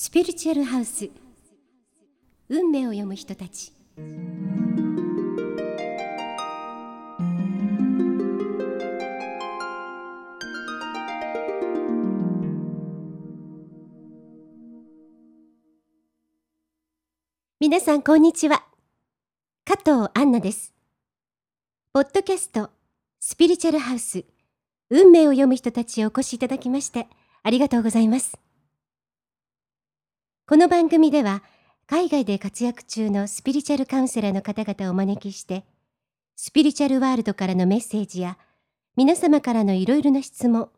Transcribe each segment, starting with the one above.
スピリチュアルハウス。運命を読む人たち。皆さんこんにちは。加藤杏奈です。ポッドキャストスピリチュアルハウス。運命を読む人たちへお越しいただきましてありがとうございます。この番組では海外で活躍中のスピリチュアルカウンセラーの方々をお招きしてスピリチュアルワールドからのメッセージや皆様からのいろいろな質問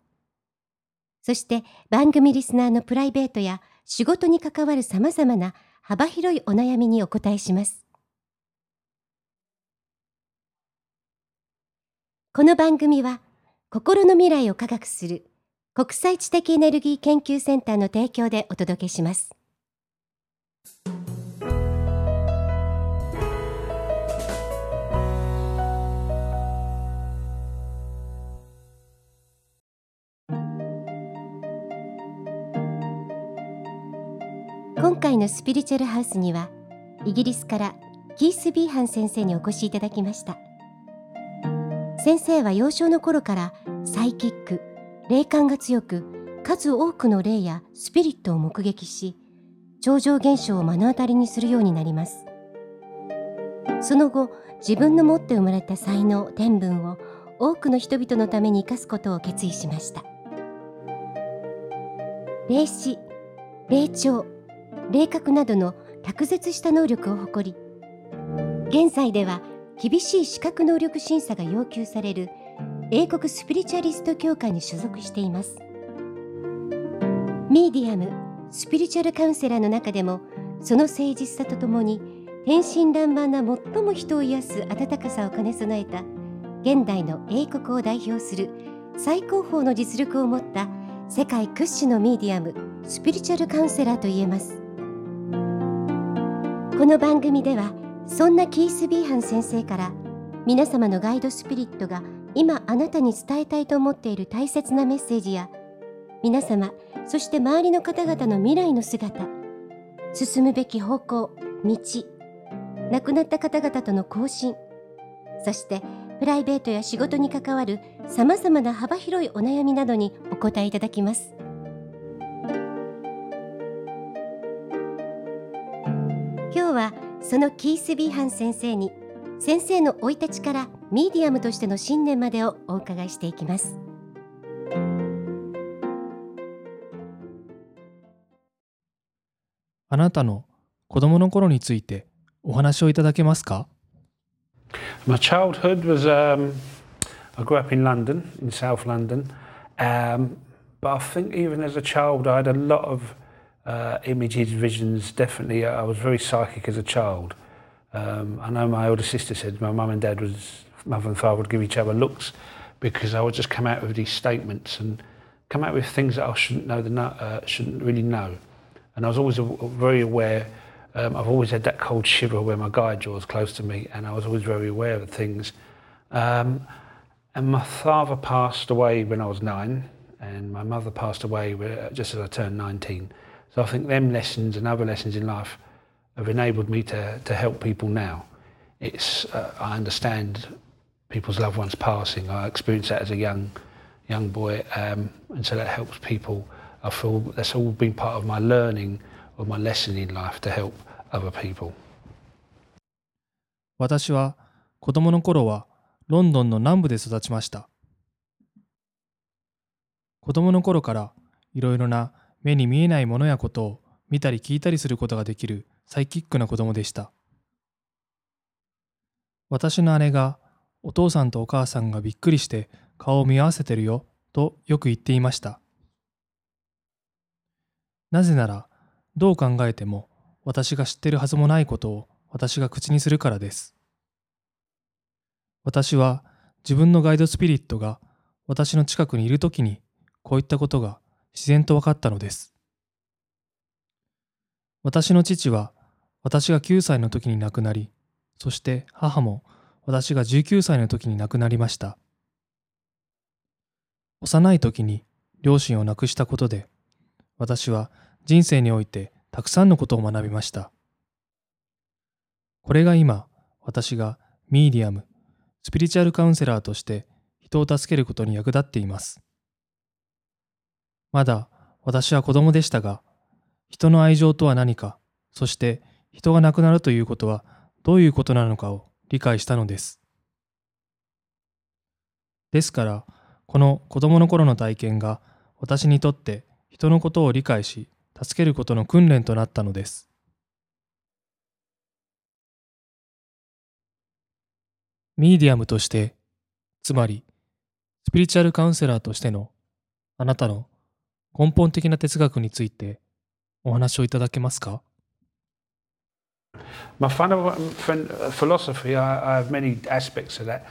そして番組リスナーのプライベートや仕事に関わるさまざまな幅広いお悩みにお答えしますこの番組は心の未来を科学する国際知的エネルギー研究センターの提供でお届けします。今回のスピリチュアルハウスにはイギリスからキース・ビーハン先生にお越しいただきました。先生は幼少の頃からサイキック霊感が強く数多くの霊やスピリットを目撃し超常現象を目の当たりにするようになります。その後自分の持って生まれた才能天分を多くの人々のために生かすことを決意しました。霊視霊長霊覚などの卓絶した能力を誇り現在では厳しい資格能力審査が要求される英国スピリチュアリスト協会に所属しています。ミーディアムスピリチュアルカウンセラーの中でもその誠実さとともに天真爛漫な最も人を癒す温かさを兼ね備えた現代の英国を代表する最高峰の実力を持った世界屈指のミディアムスピリチュアルカウンセラーといえます。この番組ではそんなキース・ビーハン先生から皆様のガイドスピリットが今あなたに伝えたいと思っている大切なメッセージや皆様そして周りの方々の未来の姿進むべき方向道亡くなった方々との交信そしてプライベートや仕事に関わるさまざまな幅広いお悩みなどにお答えいただきます。そのキース・ビーハン先生に先生の生い立ちからミーディアムとしての信念までをお伺いしていきますあなたの子供の頃についてお話をいただけますか My childhood was um, I grew up in London, in South London, um, but I think even as a child I had a lot of uh, images, visions. Definitely, I was very psychic as a child. Um, I know my older sister said my mum and dad was, mother and father would give each other looks because I would just come out with these statements and come out with things that I shouldn't know, the, uh, shouldn't really know. And I was always very aware. Um, I've always had that cold shiver where my guide jaw was close to me, and I was always very aware of things. Um, and my father passed away when I was nine, and my mother passed away just as I turned 19. So I think them lessons and other lessons in life have enabled me to, to help people now. It's, uh, I understand people's loved ones passing. I experienced that as a young, young boy, um, and so that helps people. I feel that's all been part of my learning or my lesson in life to help other people. 私は子供の頃はロンドンの南部で育ちました。子供の頃からいろいろな 目に見えないものやことを見たり聞いたりすることができるサイキックな子供でした。私の姉がお父さんとお母さんがびっくりして顔を見合わせてるよとよく言っていました。なぜならどう考えても私が知ってるはずもないことを私が口にするからです。私は自分のガイドスピリットが私の近くにいるときにこういったことが自然と分かったのです。私の父は私が9歳の時に亡くなり、そして母も私が19歳の時に亡くなりました。幼い時に両親を亡くしたことで、私は人生においてたくさんのことを学びました。これが今、私がミーディアム、スピリチュアルカウンセラーとして人を助けることに役立っています。まだ私は子供でしたが、人の愛情とは何か、そして人が亡くなるということはどういうことなのかを理解したのです。ですから、この子供の頃の体験が私にとって人のことを理解し、助けることの訓練となったのです。ミディアムとして、つまり、スピリチュアルカウンセラーとしてのあなたの根本的な哲学についてお話をいただけますか My philosophy, I, I have many aspects of that.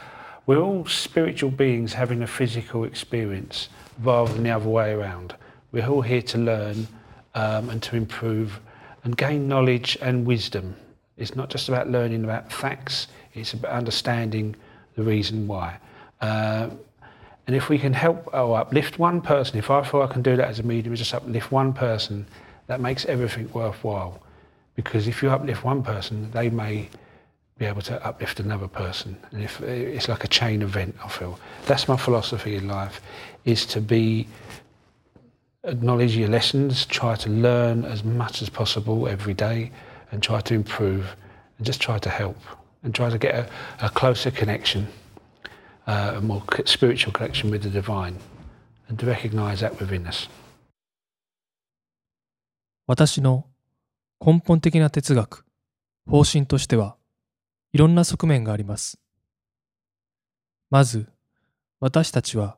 We're all spiritual beings having a physical experience rather than the other way around. We're all here to learn um, and to improve and gain knowledge and wisdom. It's not just about learning about facts, it's about understanding the reason why. Uh, and if we can help or uplift one person, if I feel I can do that as a medium, just uplift one person, that makes everything worthwhile. Because if you uplift one person, they may be able to uplift another person. And if it's like a chain event, I feel. That's my philosophy in life, is to be acknowledge your lessons, try to learn as much as possible every day and try to improve and just try to help and try to get a, a closer connection, uh, a more spiritual connection with the divine and to recognize that within us. 私の根本的な哲学、方針としては、いろんな側面があります。まず、私たちは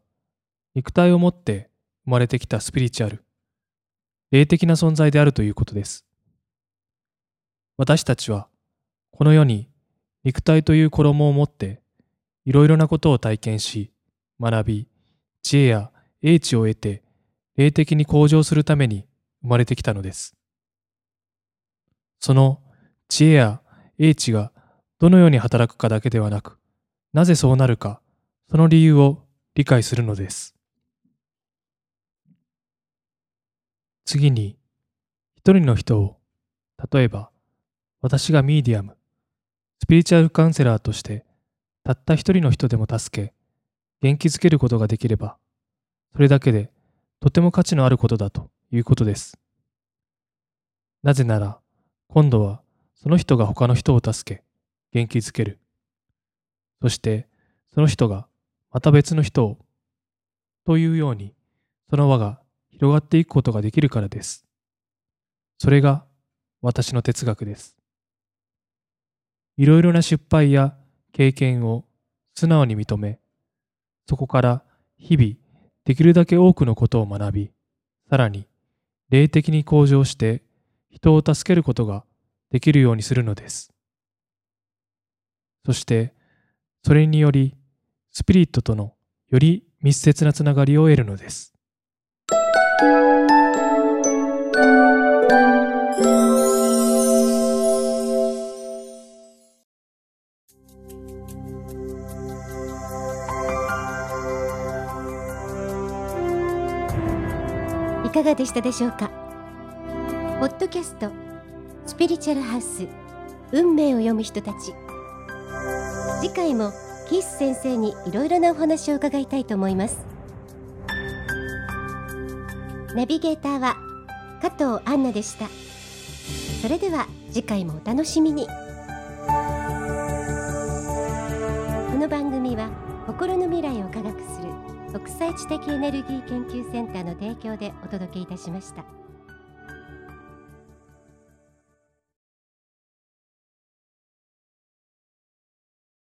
肉体を持って生まれてきたスピリチュアル、霊的な存在であるということです。私たちはこの世に肉体という衣を持っていろいろなことを体験し、学び、知恵や英知を得て霊的に向上するために生まれてきたのです。その知恵や英知がどのように働くかだけではなく、なぜそうなるか、その理由を理解するのです。次に、一人の人を、例えば、私がミーディアム、スピリチュアルカウンセラーとして、たった一人の人でも助け、元気づけることができれば、それだけでとても価値のあることだということです。なぜなら、今度はその人が他の人を助け、元気づける。そして、その人がまた別の人を、というように、その輪が広がっていくことができるからです。それが私の哲学です。いろいろな失敗や経験を素直に認め、そこから日々できるだけ多くのことを学び、さらに霊的に向上して人を助けることができるようにするのです。そして、それにより、スピリットとのより密接なつながりを得るのです。がでしたでしょうか？ポッドキャストスピリチュアルハウス運命を読む人たち。次回もキース先生にいろいろなお話を伺いたいと思います。ナビゲーターは加藤杏奈でした。それでは次回もお楽しみに。この番組は心の未来を科学する国際知的エネルギー研究センターの提供でお届けいたしました。